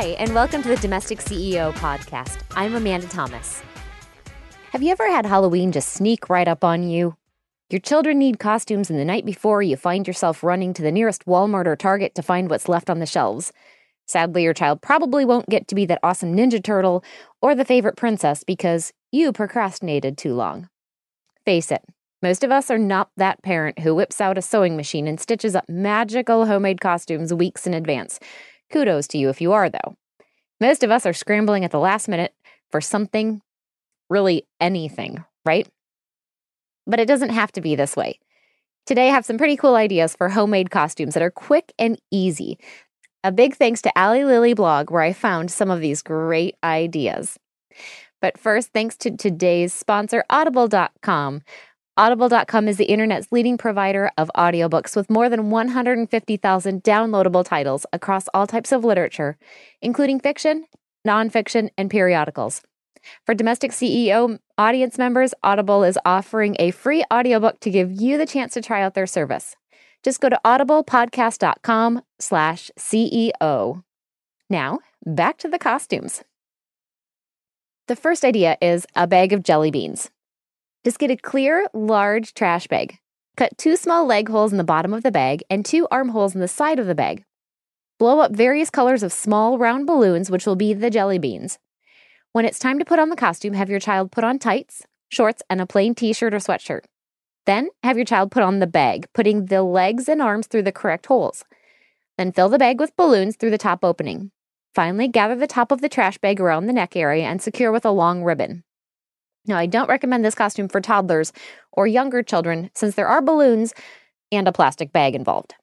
Hi, and welcome to the Domestic CEO podcast. I'm Amanda Thomas. Have you ever had Halloween just sneak right up on you? Your children need costumes, and the night before, you find yourself running to the nearest Walmart or Target to find what's left on the shelves. Sadly, your child probably won't get to be that awesome Ninja Turtle or the favorite princess because you procrastinated too long. Face it, most of us are not that parent who whips out a sewing machine and stitches up magical homemade costumes weeks in advance. Kudos to you if you are, though. Most of us are scrambling at the last minute for something, really anything, right? But it doesn't have to be this way. Today, I have some pretty cool ideas for homemade costumes that are quick and easy. A big thanks to Ali Lily blog, where I found some of these great ideas. But first, thanks to today's sponsor, Audible.com. Audible.com is the internet's leading provider of audiobooks with more than 150,000 downloadable titles across all types of literature, including fiction, nonfiction, and periodicals. For domestic CEO audience members, Audible is offering a free audiobook to give you the chance to try out their service. Just go to audiblepodcast.com slash CEO. Now, back to the costumes. The first idea is a bag of jelly beans. Just get a clear, large trash bag. Cut two small leg holes in the bottom of the bag and two arm holes in the side of the bag. Blow up various colors of small round balloons, which will be the jelly beans. When it's time to put on the costume, have your child put on tights, shorts, and a plain t shirt or sweatshirt. Then have your child put on the bag, putting the legs and arms through the correct holes. Then fill the bag with balloons through the top opening. Finally, gather the top of the trash bag around the neck area and secure with a long ribbon. Now, I don't recommend this costume for toddlers or younger children since there are balloons and a plastic bag involved.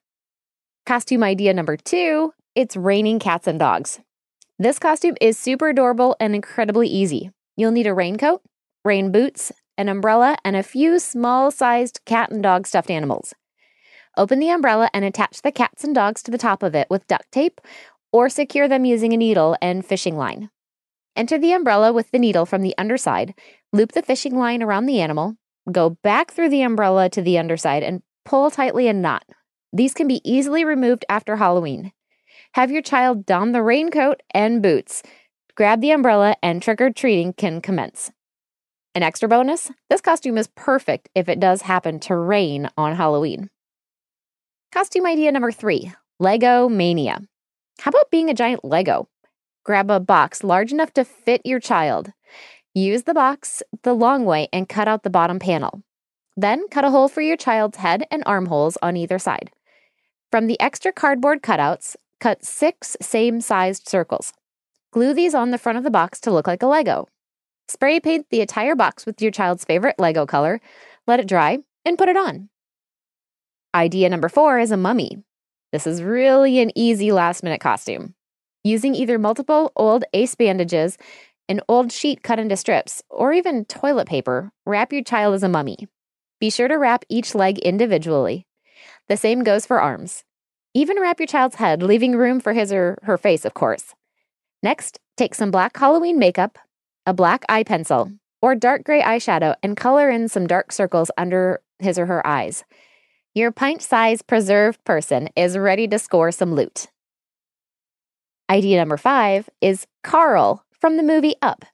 Costume idea number two it's raining cats and dogs. This costume is super adorable and incredibly easy. You'll need a raincoat, rain boots, an umbrella, and a few small sized cat and dog stuffed animals. Open the umbrella and attach the cats and dogs to the top of it with duct tape or secure them using a needle and fishing line. Enter the umbrella with the needle from the underside, loop the fishing line around the animal, go back through the umbrella to the underside, and pull tightly a knot. These can be easily removed after Halloween. Have your child don the raincoat and boots. Grab the umbrella, and trick or treating can commence. An extra bonus this costume is perfect if it does happen to rain on Halloween. Costume idea number three Lego Mania. How about being a giant Lego? Grab a box large enough to fit your child. Use the box the long way and cut out the bottom panel. Then cut a hole for your child's head and armholes on either side. From the extra cardboard cutouts, cut six same sized circles. Glue these on the front of the box to look like a Lego. Spray paint the entire box with your child's favorite Lego color, let it dry, and put it on. Idea number four is a mummy. This is really an easy last minute costume. Using either multiple old ace bandages, an old sheet cut into strips, or even toilet paper, wrap your child as a mummy. Be sure to wrap each leg individually. The same goes for arms. Even wrap your child's head, leaving room for his or her face, of course. Next, take some black Halloween makeup, a black eye pencil, or dark gray eyeshadow and color in some dark circles under his or her eyes. Your pint sized preserved person is ready to score some loot. Idea number five is Carl from the movie Up.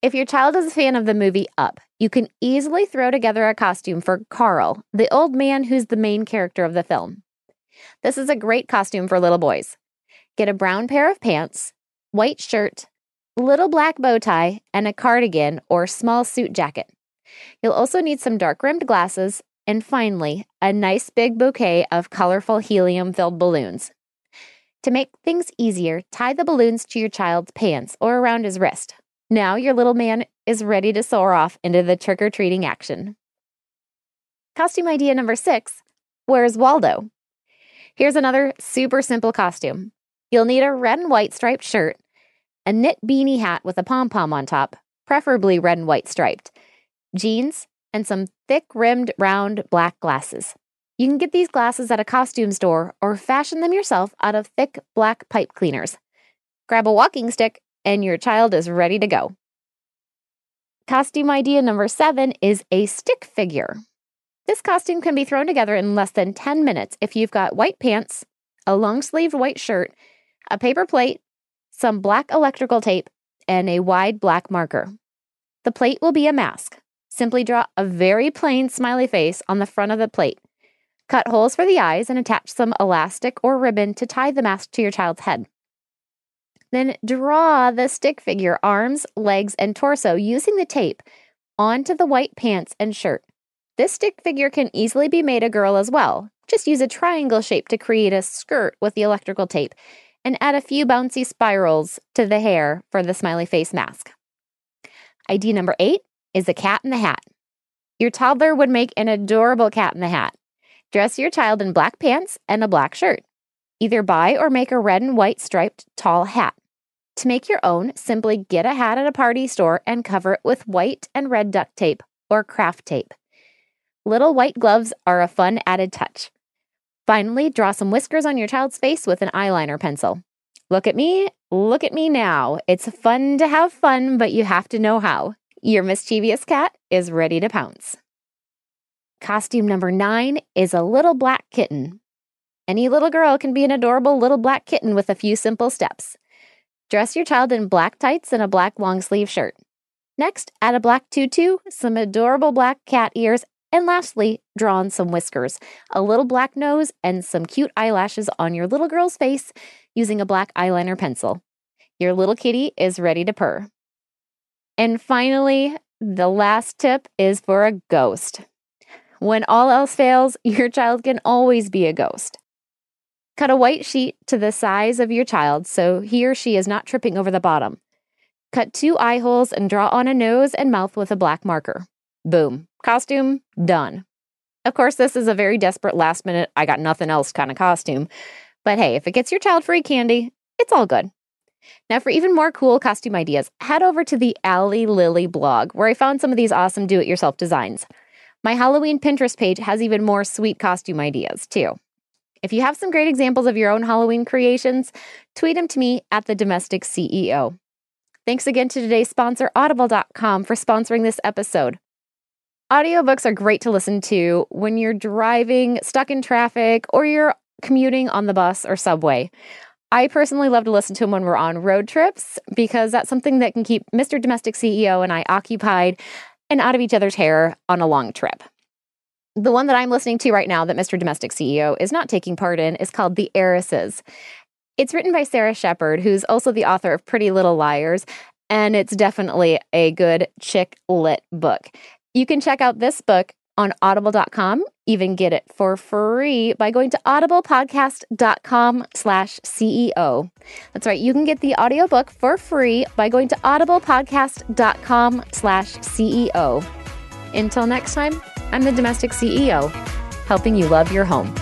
If your child is a fan of the movie Up, you can easily throw together a costume for Carl, the old man who's the main character of the film. This is a great costume for little boys. Get a brown pair of pants, white shirt, little black bow tie, and a cardigan or small suit jacket. You'll also need some dark rimmed glasses, and finally, a nice big bouquet of colorful helium filled balloons. To make things easier, tie the balloons to your child's pants or around his wrist. Now your little man is ready to soar off into the trick or treating action. Costume idea number six Where's Waldo? Here's another super simple costume. You'll need a red and white striped shirt, a knit beanie hat with a pom pom on top, preferably red and white striped, jeans, and some thick rimmed round black glasses. You can get these glasses at a costume store or fashion them yourself out of thick black pipe cleaners. Grab a walking stick, and your child is ready to go. Costume idea number seven is a stick figure. This costume can be thrown together in less than 10 minutes if you've got white pants, a long sleeved white shirt, a paper plate, some black electrical tape, and a wide black marker. The plate will be a mask. Simply draw a very plain smiley face on the front of the plate. Cut holes for the eyes and attach some elastic or ribbon to tie the mask to your child's head. Then draw the stick figure arms, legs, and torso using the tape onto the white pants and shirt. This stick figure can easily be made a girl as well. Just use a triangle shape to create a skirt with the electrical tape and add a few bouncy spirals to the hair for the smiley face mask. ID number eight is a cat in the hat. Your toddler would make an adorable cat in the hat. Dress your child in black pants and a black shirt. Either buy or make a red and white striped tall hat. To make your own, simply get a hat at a party store and cover it with white and red duct tape or craft tape. Little white gloves are a fun added touch. Finally, draw some whiskers on your child's face with an eyeliner pencil. Look at me, look at me now. It's fun to have fun, but you have to know how. Your mischievous cat is ready to pounce. Costume number nine is a little black kitten. Any little girl can be an adorable little black kitten with a few simple steps. Dress your child in black tights and a black long sleeve shirt. Next, add a black tutu, some adorable black cat ears, and lastly, draw on some whiskers, a little black nose, and some cute eyelashes on your little girl's face using a black eyeliner pencil. Your little kitty is ready to purr. And finally, the last tip is for a ghost. When all else fails, your child can always be a ghost. Cut a white sheet to the size of your child so he or she is not tripping over the bottom. Cut two eye holes and draw on a nose and mouth with a black marker. Boom. Costume done. Of course, this is a very desperate last minute, I got nothing else kind of costume. But hey, if it gets your child free candy, it's all good. Now, for even more cool costume ideas, head over to the Allie Lily blog, where I found some of these awesome do it yourself designs. My Halloween Pinterest page has even more sweet costume ideas, too. If you have some great examples of your own Halloween creations, tweet them to me at the Domestic CEO. Thanks again to today's sponsor, Audible.com, for sponsoring this episode. Audiobooks are great to listen to when you're driving, stuck in traffic, or you're commuting on the bus or subway. I personally love to listen to them when we're on road trips because that's something that can keep Mr. Domestic CEO and I occupied and out of each other's hair on a long trip. The one that I'm listening to right now that Mr. Domestic CEO is not taking part in is called The Heiresses. It's written by Sara Shepard, who's also the author of Pretty Little Liars, and it's definitely a good chick lit book. You can check out this book on audible.com, even get it for free by going to audiblepodcast.com slash CEO. That's right. You can get the audiobook for free by going to audiblepodcast.com slash CEO. Until next time, I'm the domestic CEO, helping you love your home.